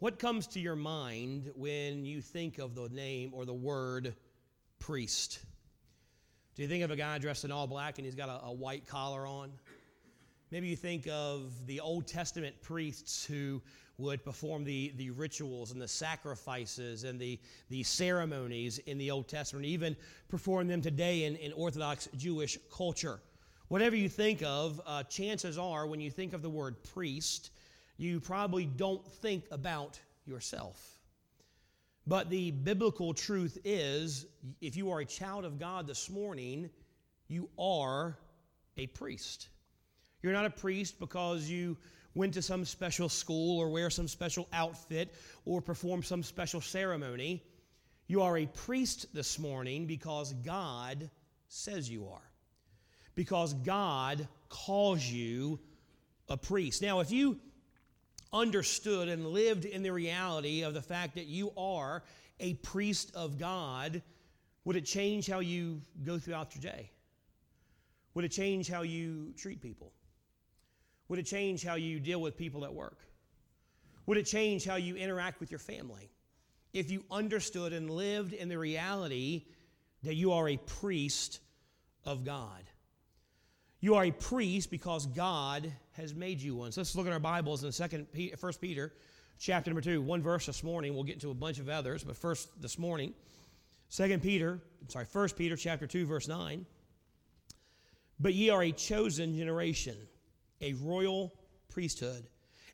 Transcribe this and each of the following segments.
What comes to your mind when you think of the name or the word priest? Do you think of a guy dressed in all black and he's got a, a white collar on? Maybe you think of the Old Testament priests who would perform the, the rituals and the sacrifices and the, the ceremonies in the Old Testament, even perform them today in, in Orthodox Jewish culture. Whatever you think of, uh, chances are when you think of the word priest, you probably don't think about yourself. But the biblical truth is if you are a child of God this morning, you are a priest. You're not a priest because you went to some special school or wear some special outfit or perform some special ceremony. You are a priest this morning because God says you are. Because God calls you a priest. Now, if you understood and lived in the reality of the fact that you are a priest of God, would it change how you go throughout your day? Would it change how you treat people? Would it change how you deal with people at work? Would it change how you interact with your family? If you understood and lived in the reality that you are a priest of God. You are a priest because God has made you one. So let's look at our Bibles in Second, First Peter, chapter number two. One verse this morning. We'll get into a bunch of others, but first this morning, Second Peter, I'm sorry, First Peter, chapter two, verse nine. But ye are a chosen generation a royal priesthood,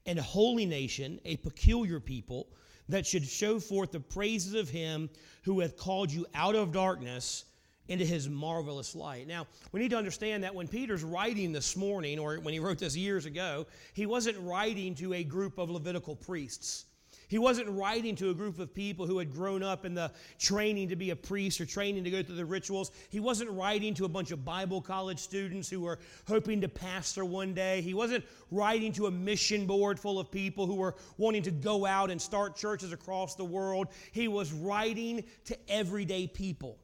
and a holy nation, a peculiar people, that should show forth the praises of him who hath called you out of darkness into his marvelous light. Now, we need to understand that when Peter's writing this morning, or when he wrote this years ago, he wasn't writing to a group of Levitical priests. He wasn't writing to a group of people who had grown up in the training to be a priest or training to go through the rituals. He wasn't writing to a bunch of Bible college students who were hoping to pastor one day. He wasn't writing to a mission board full of people who were wanting to go out and start churches across the world. He was writing to everyday people.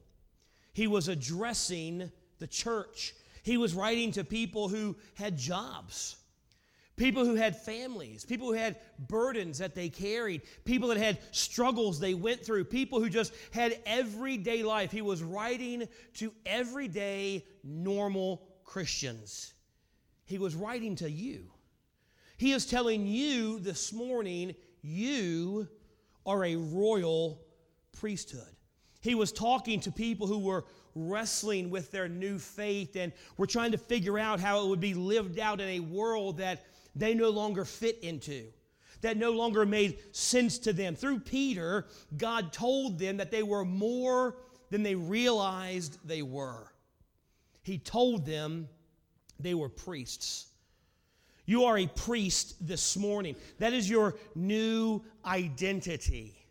He was addressing the church. He was writing to people who had jobs people who had families, people who had burdens that they carried, people that had struggles they went through, people who just had everyday life. He was writing to everyday, normal Christians. He was writing to you. He is telling you this morning, you are a royal priesthood. He was talking to people who were wrestling with their new faith and were trying to figure out how it would be lived out in a world that they no longer fit into, that no longer made sense to them. Through Peter, God told them that they were more than they realized they were. He told them they were priests. You are a priest this morning. That is your new identity.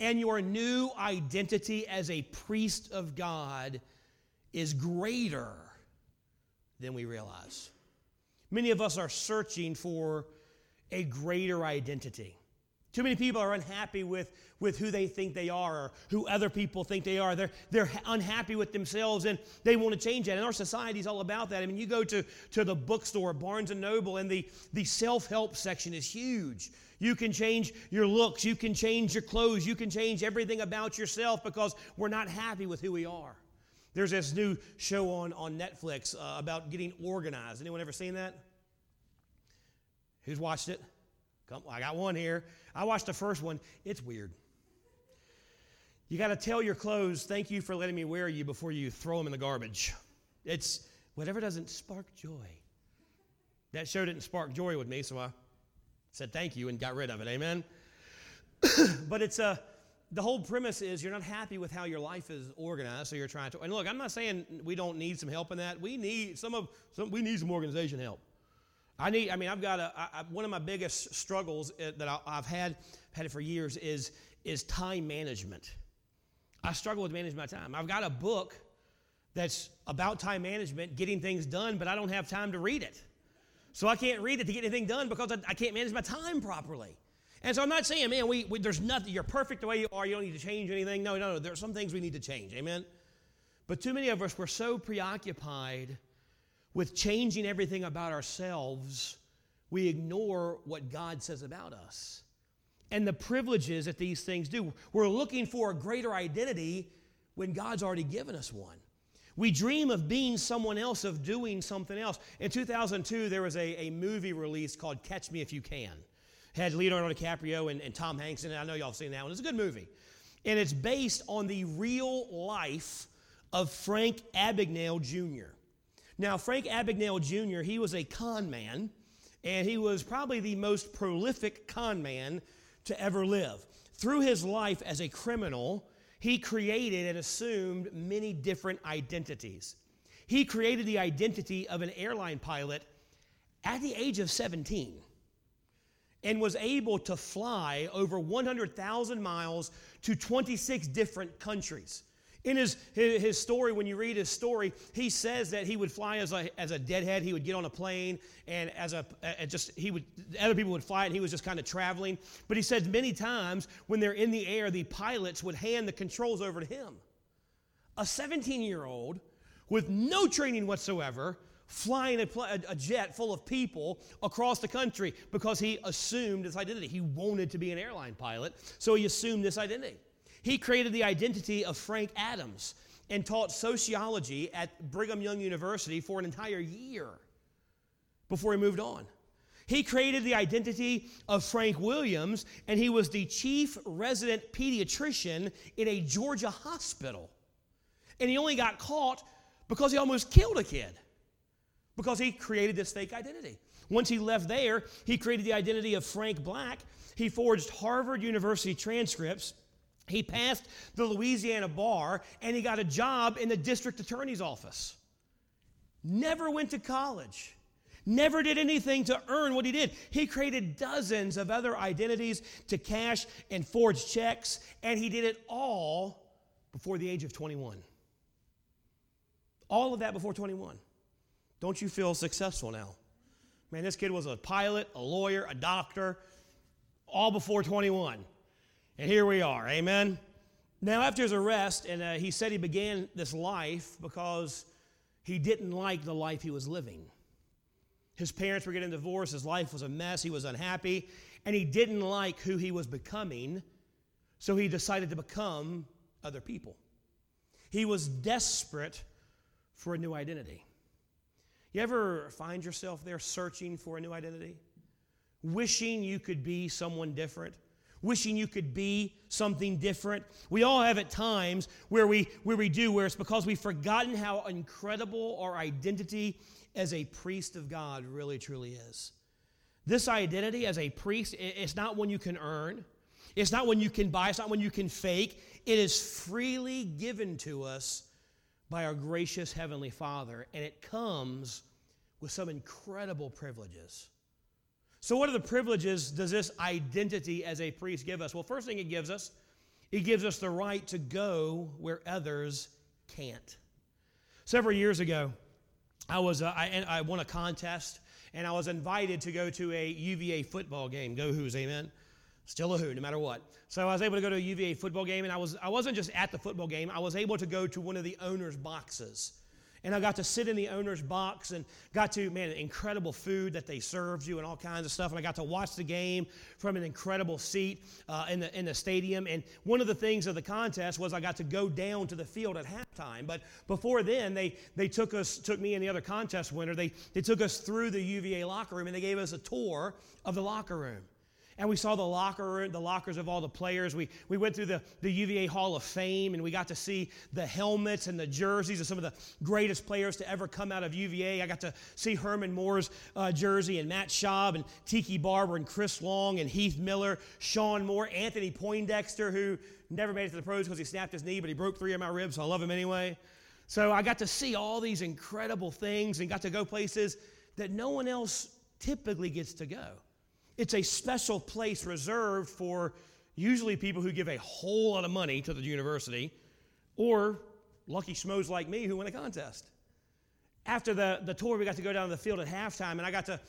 And your new identity as a priest of God is greater than we realize. Many of us are searching for a greater identity. Too many people are unhappy with, with who they think they are or who other people think they are. They're, they're unhappy with themselves and they want to change that. And our society is all about that. I mean, you go to, to the bookstore, Barnes and Noble, and the, the self help section is huge. You can change your looks, you can change your clothes, you can change everything about yourself because we're not happy with who we are. There's this new show on, on Netflix uh, about getting organized. Anyone ever seen that? Who's watched it? Come, I got one here. I watched the first one. It's weird. You got to tell your clothes, thank you for letting me wear you before you throw them in the garbage. It's whatever doesn't spark joy. That show didn't spark joy with me, so I said thank you and got rid of it. Amen. but it's a the whole premise is you're not happy with how your life is organized, so you're trying to. And look, I'm not saying we don't need some help in that. We need some of some. We need some organization help. I need. I mean, I've got a. I, one of my biggest struggles uh, that I, I've had had it for years is is time management. I struggle with managing my time. I've got a book that's about time management, getting things done, but I don't have time to read it. So I can't read it to get anything done because I, I can't manage my time properly. And so I'm not saying, man, we, we, there's nothing, you're perfect the way you are, you don't need to change anything. No, no, no, there are some things we need to change. Amen? But too many of us, we're so preoccupied with changing everything about ourselves, we ignore what God says about us. and the privileges that these things do. We're looking for a greater identity when God's already given us one. We dream of being someone else, of doing something else. In 2002, there was a, a movie release called Catch Me If You Can. It had Leonardo DiCaprio and, and Tom Hanks in it. I know y'all have seen that one. It's a good movie. And it's based on the real life of Frank Abagnale Jr. Now, Frank Abagnale Jr., he was a con man, and he was probably the most prolific con man to ever live. Through his life as a criminal, he created and assumed many different identities. He created the identity of an airline pilot at the age of 17 and was able to fly over 100,000 miles to 26 different countries. In his, his story, when you read his story, he says that he would fly as a, as a deadhead. He would get on a plane and as a, a just, he would, other people would fly and he was just kind of traveling. But he said many times when they're in the air, the pilots would hand the controls over to him. A 17 year old with no training whatsoever flying a, a, jet full of people across the country because he assumed this identity. He wanted to be an airline pilot, so he assumed this identity. He created the identity of Frank Adams and taught sociology at Brigham Young University for an entire year before he moved on. He created the identity of Frank Williams, and he was the chief resident pediatrician in a Georgia hospital. And he only got caught because he almost killed a kid because he created this fake identity. Once he left there, he created the identity of Frank Black. He forged Harvard University transcripts he passed the Louisiana bar and he got a job in the district attorney's office. Never went to college. Never did anything to earn what he did. He created dozens of other identities to cash and forge checks, and he did it all before the age of 21. All of that before 21. Don't you feel successful now? Man, this kid was a pilot, a lawyer, a doctor, all before 21. And here we are. Amen. Now, after his arrest, and uh, he said he began this life because he didn't like the life he was living. His parents were getting divorced, his life was a mess, he was unhappy, and he didn't like who he was becoming, so he decided to become other people. He was desperate for a new identity. You ever find yourself there searching for a new identity? Wishing you could be someone different? Wishing you could be something different. We all have at times where we, where we do, where it's because we've forgotten how incredible our identity as a priest of God really truly is. This identity as a priest, it's not one you can earn. It's not one you can buy. It's not one you can fake. It is freely given to us by our gracious Heavenly Father, and it comes with some incredible privileges. So, what are the privileges does this identity as a priest give us? Well, first thing it gives us, it gives us the right to go where others can't. Several years ago, I was uh, I, I won a contest and I was invited to go to a UVA football game. Go Hoos, amen. Still a Hoo, no matter what. So I was able to go to a UVA football game, and I was I wasn't just at the football game. I was able to go to one of the owners' boxes. And I got to sit in the owner's box and got to, man, incredible food that they served you and all kinds of stuff. And I got to watch the game from an incredible seat uh, in, the, in the stadium. And one of the things of the contest was I got to go down to the field at halftime. But before then, they, they took us, took me and the other contest winner, they, they took us through the UVA locker room and they gave us a tour of the locker room and we saw the locker the lockers of all the players. We, we went through the, the UVA Hall of Fame and we got to see the helmets and the jerseys of some of the greatest players to ever come out of UVA. I got to see Herman Moore's uh, jersey and Matt Schaub and Tiki Barber and Chris Long and Heath Miller, Shawn Moore, Anthony Poindexter, who never made it to the pros because he snapped his knee, but he broke three of my ribs, so I love him anyway. So I got to see all these incredible things and got to go places that no one else typically gets to go. It's a special place reserved for usually people who give a whole lot of money to the university or lucky schmoes like me who win a contest. After the, the tour, we got to go down to the field at halftime, and I got to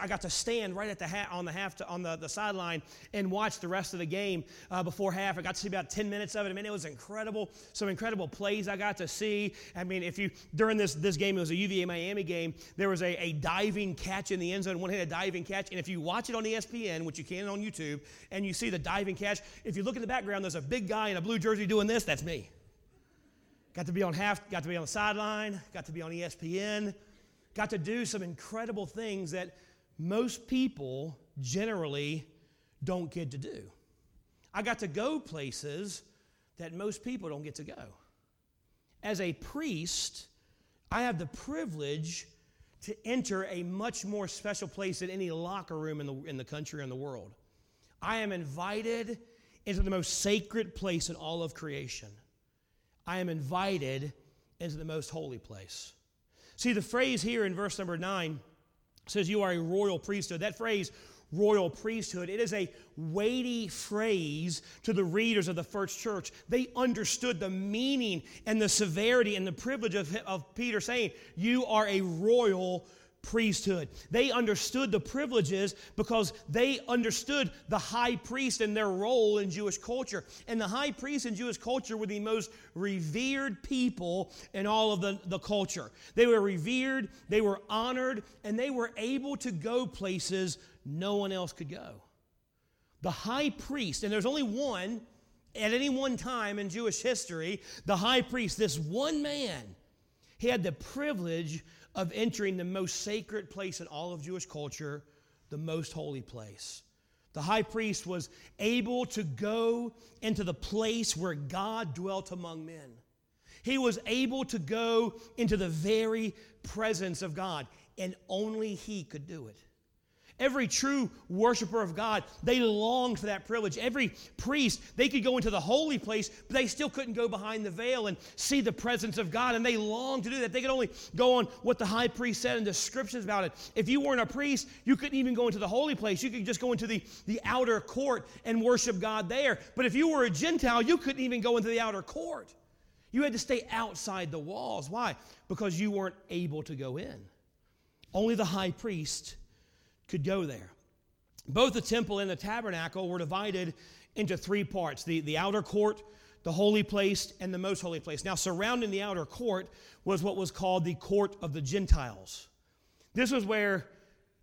I got to stand right at the ha- on the half on the, the sideline and watch the rest of the game uh, before half. I got to see about 10 minutes of it. I mean, it was incredible. Some incredible plays I got to see. I mean, if you during this this game, it was a UVA Miami game. There was a, a diving catch in the end zone, one-handed diving catch, and if you watch it on ESPN, which you can on YouTube, and you see the diving catch, if you look in the background, there's a big guy in a blue jersey doing this. That's me. Got to be on half, got to be on the sideline, got to be on ESPN, got to do some incredible things that most people generally don't get to do. I got to go places that most people don't get to go. As a priest, I have the privilege to enter a much more special place than any locker room in the, in the country or in the world. I am invited into the most sacred place in all of creation. I am invited into the most holy place. See, the phrase here in verse number nine says, You are a royal priesthood. That phrase, royal priesthood, it is a weighty phrase to the readers of the first church. They understood the meaning and the severity and the privilege of, of Peter saying, You are a royal priesthood. They understood the privileges because they understood the high priest and their role in Jewish culture. And the high priest in Jewish culture were the most revered people in all of the, the culture. They were revered, they were honored, and they were able to go places no one else could go. The high priest, and there's only one at any one time in Jewish history, the high priest, this one man, he had the privilege of entering the most sacred place in all of Jewish culture, the most holy place. The high priest was able to go into the place where God dwelt among men. He was able to go into the very presence of God, and only he could do it. Every true worshiper of God, they longed for that privilege. Every priest, they could go into the holy place, but they still couldn't go behind the veil and see the presence of God. And they longed to do that. They could only go on what the high priest said in descriptions about it. If you weren't a priest, you couldn't even go into the holy place. You could just go into the, the outer court and worship God there. But if you were a Gentile, you couldn't even go into the outer court. You had to stay outside the walls. Why? Because you weren't able to go in. Only the high priest could go there. Both the temple and the tabernacle were divided into three parts the, the outer court, the holy place, and the most holy place. Now, surrounding the outer court was what was called the court of the Gentiles. This was where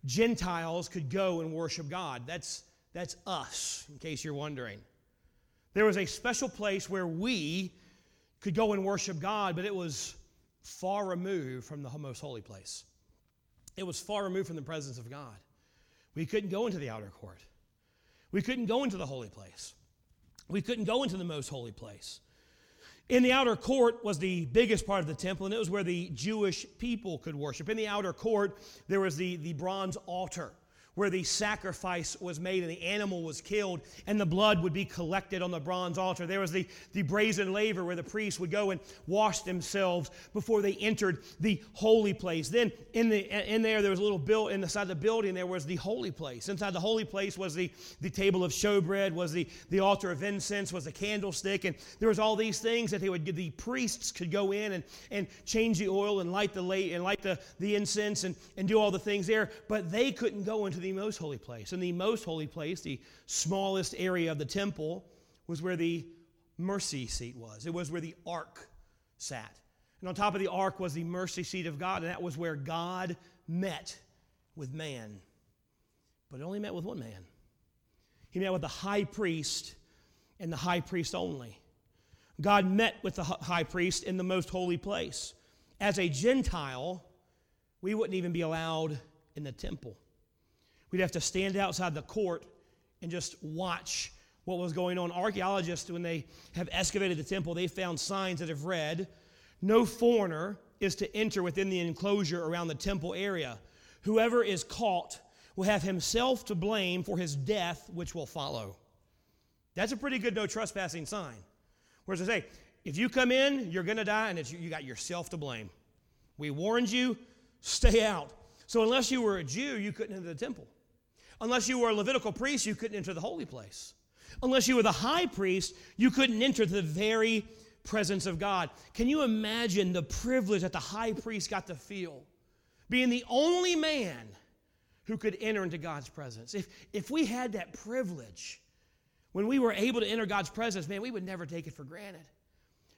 Gentiles could go and worship God. That's, that's us, in case you're wondering. There was a special place where we could go and worship God, but it was far removed from the most holy place. It was far removed from the presence of God. We couldn't go into the outer court. We couldn't go into the holy place. We couldn't go into the most holy place. In the outer court was the biggest part of the temple, and it was where the Jewish people could worship. In the outer court, there was the, the bronze altar where the sacrifice was made and the animal was killed and the blood would be collected on the bronze altar. There was the, the brazen laver where the priests would go and wash themselves before they entered the holy place. Then in, the, in there, there was a little build, in the side of the building, there was the holy place. Inside the holy place was the, the table of showbread, was the, the altar of incense, was the candlestick, and there was all these things that they would the priests could go in and, and change the oil and light the and light the, the incense and, and do all the things there, but they couldn't go into the most holy place. And the most holy place, the smallest area of the temple, was where the mercy seat was. It was where the ark sat. And on top of the ark was the mercy seat of God, and that was where God met with man. But it only met with one man. He met with the high priest and the high priest only. God met with the high priest in the most holy place. As a Gentile, we wouldn't even be allowed in the temple. We'd have to stand outside the court and just watch what was going on. Archaeologists, when they have excavated the temple, they found signs that have read, No foreigner is to enter within the enclosure around the temple area. Whoever is caught will have himself to blame for his death, which will follow. That's a pretty good no trespassing sign. Whereas I say, if you come in, you're going to die, and you got yourself to blame. We warned you, stay out. So, unless you were a Jew, you couldn't enter the temple. Unless you were a Levitical priest, you couldn't enter the holy place. Unless you were the high priest, you couldn't enter the very presence of God. Can you imagine the privilege that the high priest got to feel? Being the only man who could enter into God's presence. If, if we had that privilege, when we were able to enter God's presence, man, we would never take it for granted.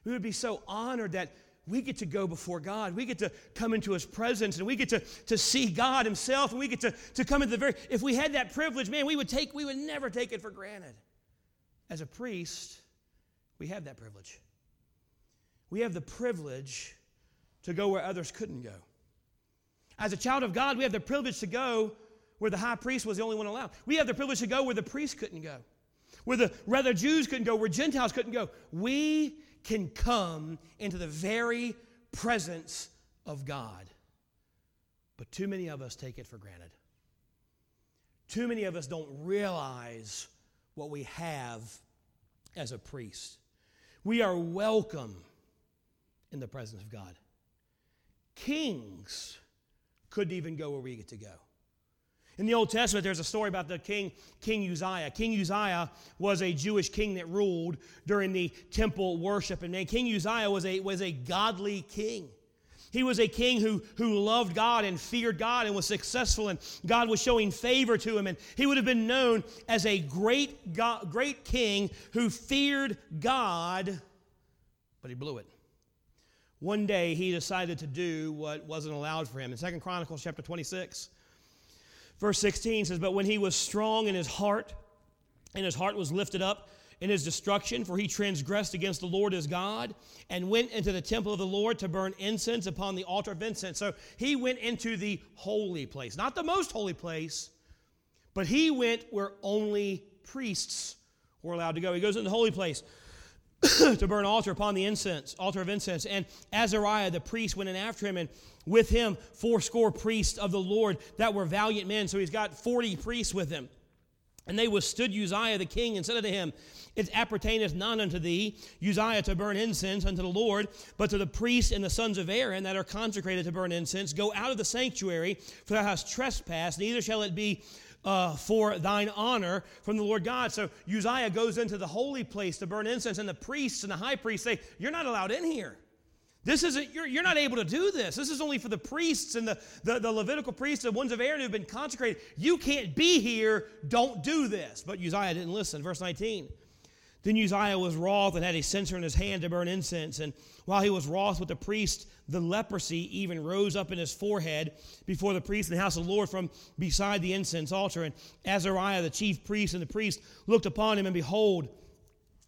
We would be so honored that we get to go before God. We get to come into His presence and we get to, to see God Himself and we get to, to come into the very. If we had that privilege, man, we would take, we would never take it for granted. As a priest, we have that privilege. We have the privilege to go where others couldn't go. As a child of God, we have the privilege to go where the high priest was the only one allowed. We have the privilege to go where the priest couldn't go, where the rather Jews couldn't go, where Gentiles couldn't go. We can come into the very presence of God. But too many of us take it for granted. Too many of us don't realize what we have as a priest. We are welcome in the presence of God. Kings couldn't even go where we get to go. In the Old Testament, there's a story about the king, King Uzziah. King Uzziah was a Jewish king that ruled during the temple worship. And King Uzziah was a, was a godly king. He was a king who, who loved God and feared God and was successful, and God was showing favor to him. And he would have been known as a great, God, great king who feared God, but he blew it one day he decided to do what wasn't allowed for him. In Second Chronicles chapter 26, verse 16 says, But when he was strong in his heart, and his heart was lifted up in his destruction, for he transgressed against the Lord his God, and went into the temple of the Lord to burn incense upon the altar of incense. So he went into the holy place, not the most holy place, but he went where only priests were allowed to go. He goes into the holy place. to burn altar upon the incense, altar of incense. And Azariah the priest went in after him, and with him fourscore priests of the Lord that were valiant men. So he's got 40 priests with him. And they withstood Uzziah the king and said unto him, It appertaineth not unto thee, Uzziah, to burn incense unto the Lord, but to the priests and the sons of Aaron that are consecrated to burn incense. Go out of the sanctuary, for thou hast trespassed, neither shall it be uh, for thine honor from the Lord God. So Uzziah goes into the holy place to burn incense, and the priests and the high priest say, You're not allowed in here. This isn't, you're, you're not able to do this. This is only for the priests and the, the, the Levitical priests, the ones of Aaron who've been consecrated. You can't be here. Don't do this. But Uzziah didn't listen. Verse 19. Then Uzziah was wroth and had a censer in his hand to burn incense. And while he was wroth with the priest, the leprosy even rose up in his forehead before the priest in the house of the Lord from beside the incense altar. And Azariah, the chief priest, and the priest looked upon him, and behold,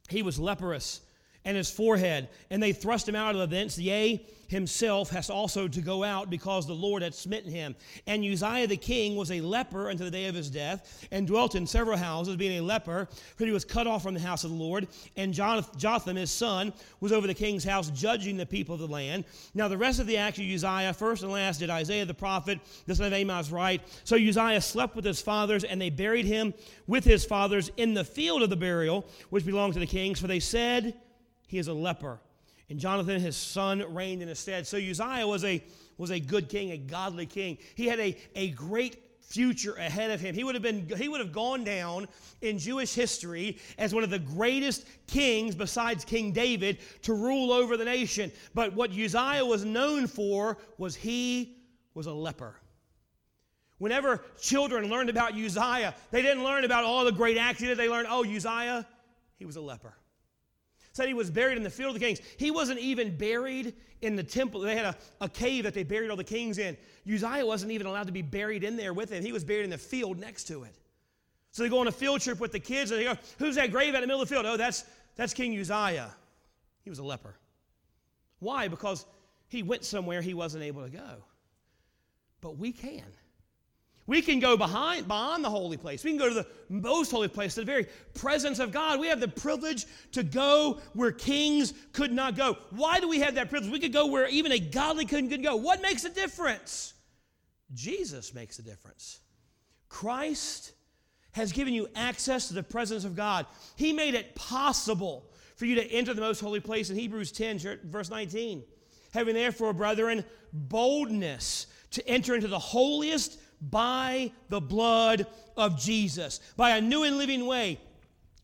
he was leprous and his forehead. And they thrust him out of thence. Yea, himself has also to go out because the Lord had smitten him. And Uzziah the king was a leper unto the day of his death, and dwelt in several houses, being a leper, for he was cut off from the house of the Lord. And Jotham, his son, was over the king's house, judging the people of the land. Now, the rest of the acts of Uzziah, first and last, did Isaiah the prophet, the son of Amos, write. So Uzziah slept with his fathers, and they buried him with his fathers in the field of the burial, which belonged to the kings, for they said, he is a leper. And Jonathan, his son, reigned in his stead. So Uzziah was a, was a good king, a godly king. He had a, a great future ahead of him. He would have been he would have gone down in Jewish history as one of the greatest kings besides King David to rule over the nation. But what Uzziah was known for was he was a leper. Whenever children learned about Uzziah, they didn't learn about all the great acts he did. They learned, oh, Uzziah, he was a leper said he was buried in the field of the kings. He wasn't even buried in the temple. They had a, a cave that they buried all the kings in. Uzziah wasn't even allowed to be buried in there with him. He was buried in the field next to it. So they go on a field trip with the kids and they go, Who's that grave out in the middle of the field? Oh, that's, that's King Uzziah. He was a leper. Why? Because he went somewhere he wasn't able to go. But we can. We can go behind, beyond the holy place. We can go to the most holy place, to the very presence of God. We have the privilege to go where kings could not go. Why do we have that privilege? We could go where even a godly king could go. What makes a difference? Jesus makes a difference. Christ has given you access to the presence of God. He made it possible for you to enter the most holy place in Hebrews 10, verse 19. Having therefore, brethren, boldness to enter into the holiest by the blood of Jesus, by a new and living way,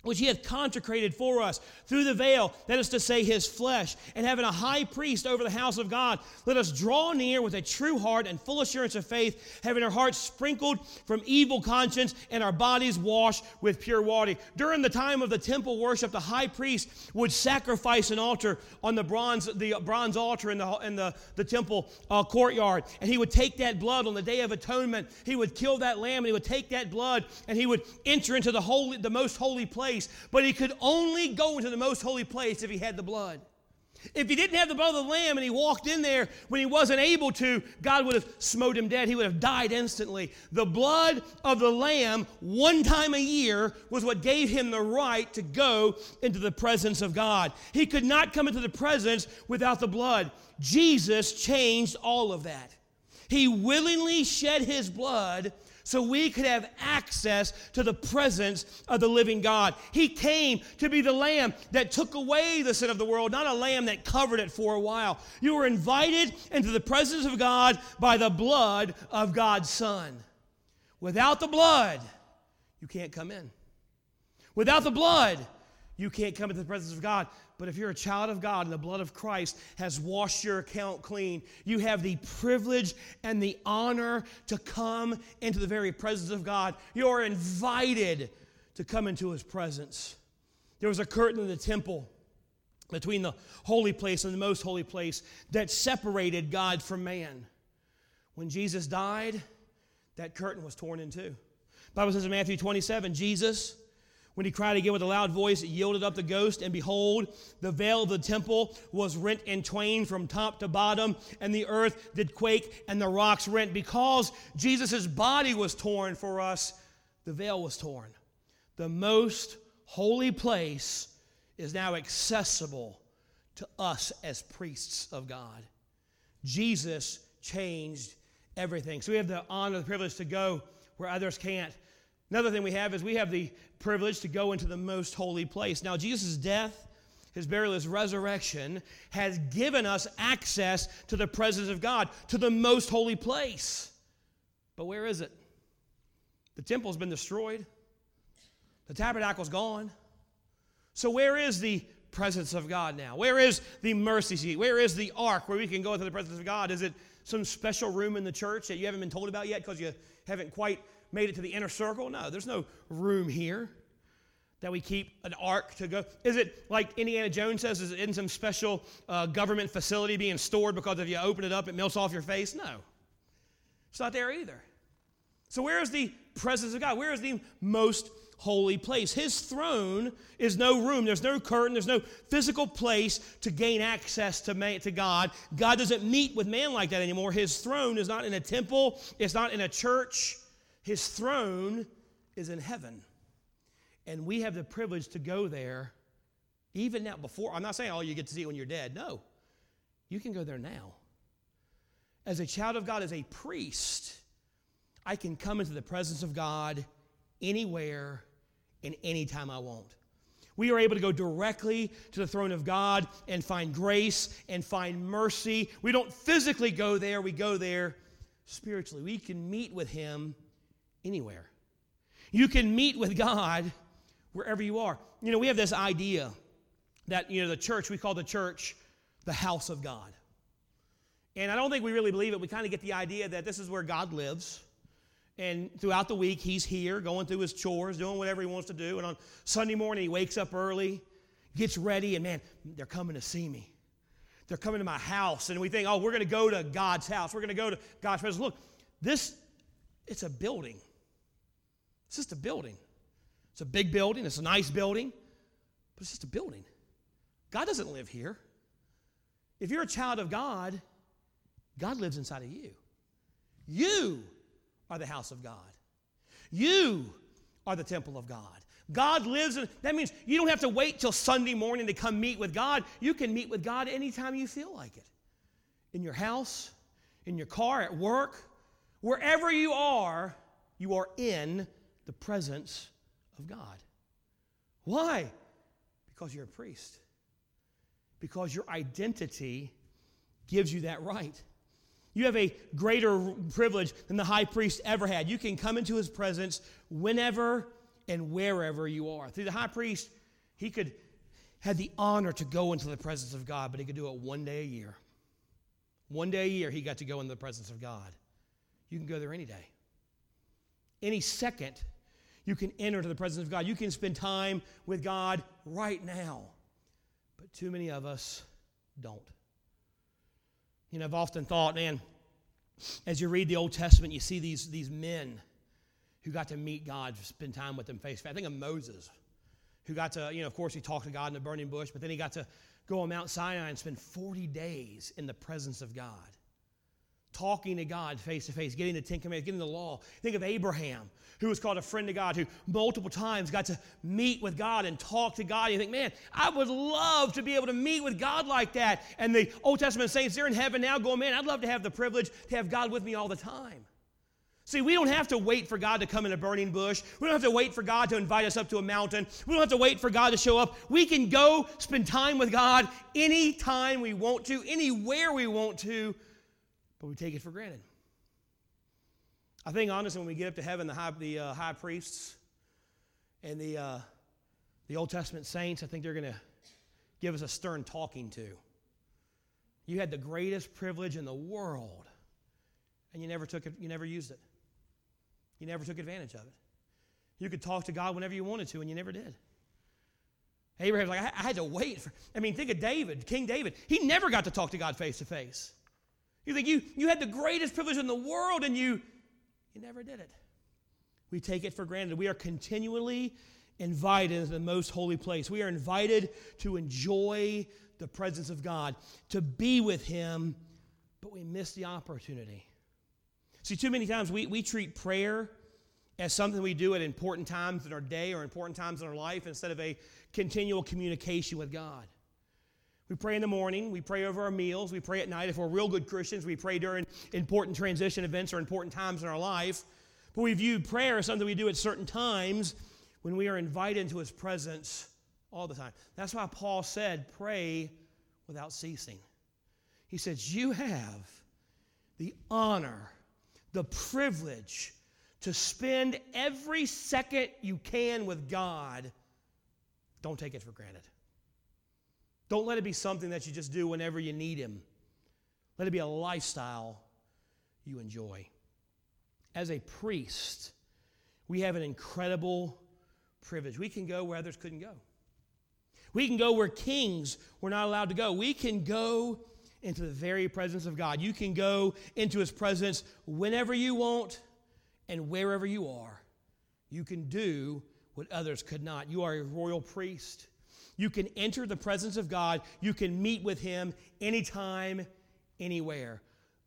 which he hath consecrated for us through the veil, that is to say, his flesh, and having a high priest over the house of God, let us draw near with a true heart and full assurance of faith, having our hearts sprinkled from evil conscience and our bodies washed with pure water. During the time of the temple worship, the high priest would sacrifice an altar on the bronze, the bronze altar in the, in the, the temple uh, courtyard, and he would take that blood on the Day of Atonement. He would kill that lamb, and he would take that blood, and he would enter into the holy, the most holy place place, but he could only go into the most holy place if he had the blood. If he didn't have the blood of the lamb and he walked in there when he wasn't able to, God would have smote him dead. He would have died instantly. The blood of the lamb, one time a year, was what gave him the right to go into the presence of God. He could not come into the presence without the blood. Jesus changed all of that. He willingly shed his blood so we could have access to the presence of the living God. He came to be the lamb that took away the sin of the world, not a lamb that covered it for a while. You were invited into the presence of God by the blood of God's Son. Without the blood, you can't come in. Without the blood, you can't come into the presence of God. But if you're a child of God and the blood of Christ has washed your account clean, you have the privilege and the honor to come into the very presence of God. You're invited to come into his presence. There was a curtain in the temple between the holy place and the most holy place that separated God from man. When Jesus died, that curtain was torn in two. The Bible says in Matthew 27, Jesus when he cried again with a loud voice, it yielded up the ghost, and behold, the veil of the temple was rent in twain from top to bottom, and the earth did quake, and the rocks rent. Because Jesus' body was torn for us, the veil was torn. The most holy place is now accessible to us as priests of God. Jesus changed everything. So we have the honor, the privilege to go where others can't. Another thing we have is we have the privilege to go into the most holy place. Now, Jesus' death, his burial, his resurrection has given us access to the presence of God, to the most holy place. But where is it? The temple's been destroyed, the tabernacle's gone. So, where is the presence of God now? Where is the mercy seat? Where is the ark where we can go into the presence of God? Is it some special room in the church that you haven't been told about yet because you haven't quite made it to the inner circle. No, there's no room here that we keep an ark to go. Is it like Indiana Jones says, is it in some special uh, government facility being stored because if you open it up, it melts off your face? No. It's not there either. So, where is the presence of God? Where is the most holy place? His throne is no room. There's no curtain. There's no physical place to gain access to, man, to God. God doesn't meet with man like that anymore. His throne is not in a temple, it's not in a church. His throne is in heaven. And we have the privilege to go there even now. Before, I'm not saying, oh, you get to see it when you're dead. No, you can go there now. As a child of God, as a priest, I can come into the presence of God anywhere and anytime I want. We are able to go directly to the throne of God and find grace and find mercy. We don't physically go there, we go there spiritually. We can meet with Him anywhere. You can meet with God wherever you are. You know, we have this idea that, you know, the church, we call the church the house of God. And I don't think we really believe it. We kind of get the idea that this is where God lives. And throughout the week, he's here going through his chores, doing whatever he wants to do. And on Sunday morning, he wakes up early, gets ready, and man, they're coming to see me. They're coming to my house. And we think, oh, we're going to go to God's house. We're going to go to God's presence. Look, this, it's a building. It's just a building. It's a big building, it's a nice building, but it's just a building. God doesn't live here. If you're a child of God, God lives inside of you. You are the house of God. You are the temple of God. God lives in that means you don't have to wait till Sunday morning to come meet with God. You can meet with God anytime you feel like it. In your house, in your car, at work, wherever you are, you are in the presence of God. Why? Because you're a priest. Because your identity gives you that right. You have a greater privilege than the high priest ever had. You can come into his presence whenever and wherever you are. Through the high priest, he could had the honor to go into the presence of God, but he could do it one day a year. One day a year, he got to go into the presence of God. You can go there any day. Any second, you can enter to the presence of God. You can spend time with God right now. But too many of us don't. You know, I've often thought, man, as you read the Old Testament, you see these, these men who got to meet God, spend time with him face to face. I think of Moses who got to, you know, of course, he talked to God in the burning bush, but then he got to go on Mount Sinai and spend 40 days in the presence of God, talking to God face to face, getting the Ten Commandments, getting the law. Think of Abraham, who was called a friend of God, who multiple times got to meet with God and talk to God. You think, man, I would love to be able to meet with God like that. And the Old Testament saints, they're in heaven now going, man, I'd love to have the privilege to have God with me all the time. See, we don't have to wait for God to come in a burning bush. We don't have to wait for God to invite us up to a mountain. We don't have to wait for God to show up. We can go spend time with God anytime we want to, anywhere we want to, but we take it for granted. I think, honestly, when we get up to heaven, the high, the, uh, high priests and the, uh, the Old Testament saints, I think they're going to give us a stern talking to. You had the greatest privilege in the world, and you never took it, you never used it. You never took advantage of it. You could talk to God whenever you wanted to, and you never did. Abraham's like, I, I had to wait for. I mean, think of David, King David. He never got to talk to God face to face. You think you, you had the greatest privilege in the world, and you, you never did it. We take it for granted. We are continually invited into the most holy place. We are invited to enjoy the presence of God, to be with Him, but we miss the opportunity. See, too many times we, we treat prayer as something we do at important times in our day or important times in our life instead of a continual communication with God. We pray in the morning, we pray over our meals, we pray at night. If we're real good Christians, we pray during important transition events or important times in our life. But we view prayer as something we do at certain times when we are invited into His presence all the time. That's why Paul said, pray without ceasing. He says, You have the honor the privilege to spend every second you can with God, don't take it for granted. Don't let it be something that you just do whenever you need Him. Let it be a lifestyle you enjoy. As a priest, we have an incredible privilege. We can go where others couldn't go. We can go where kings were not allowed to go. We can go into the very presence of God. You can go into His presence whenever you want and wherever you are. You can do what others could not. You are a royal priest. You can enter the presence of God. You can meet with Him anytime, anywhere.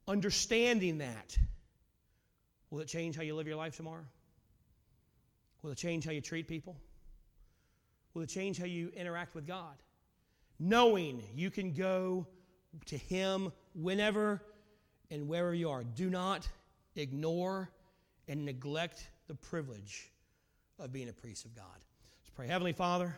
Understanding that, will it change how you live your life tomorrow? Will it change how you treat people? Will it change how you interact with God? Knowing you can go to Him whenever and wherever you are. Do not ignore and neglect the privilege of being a priest of God. Let's pray. Heavenly Father,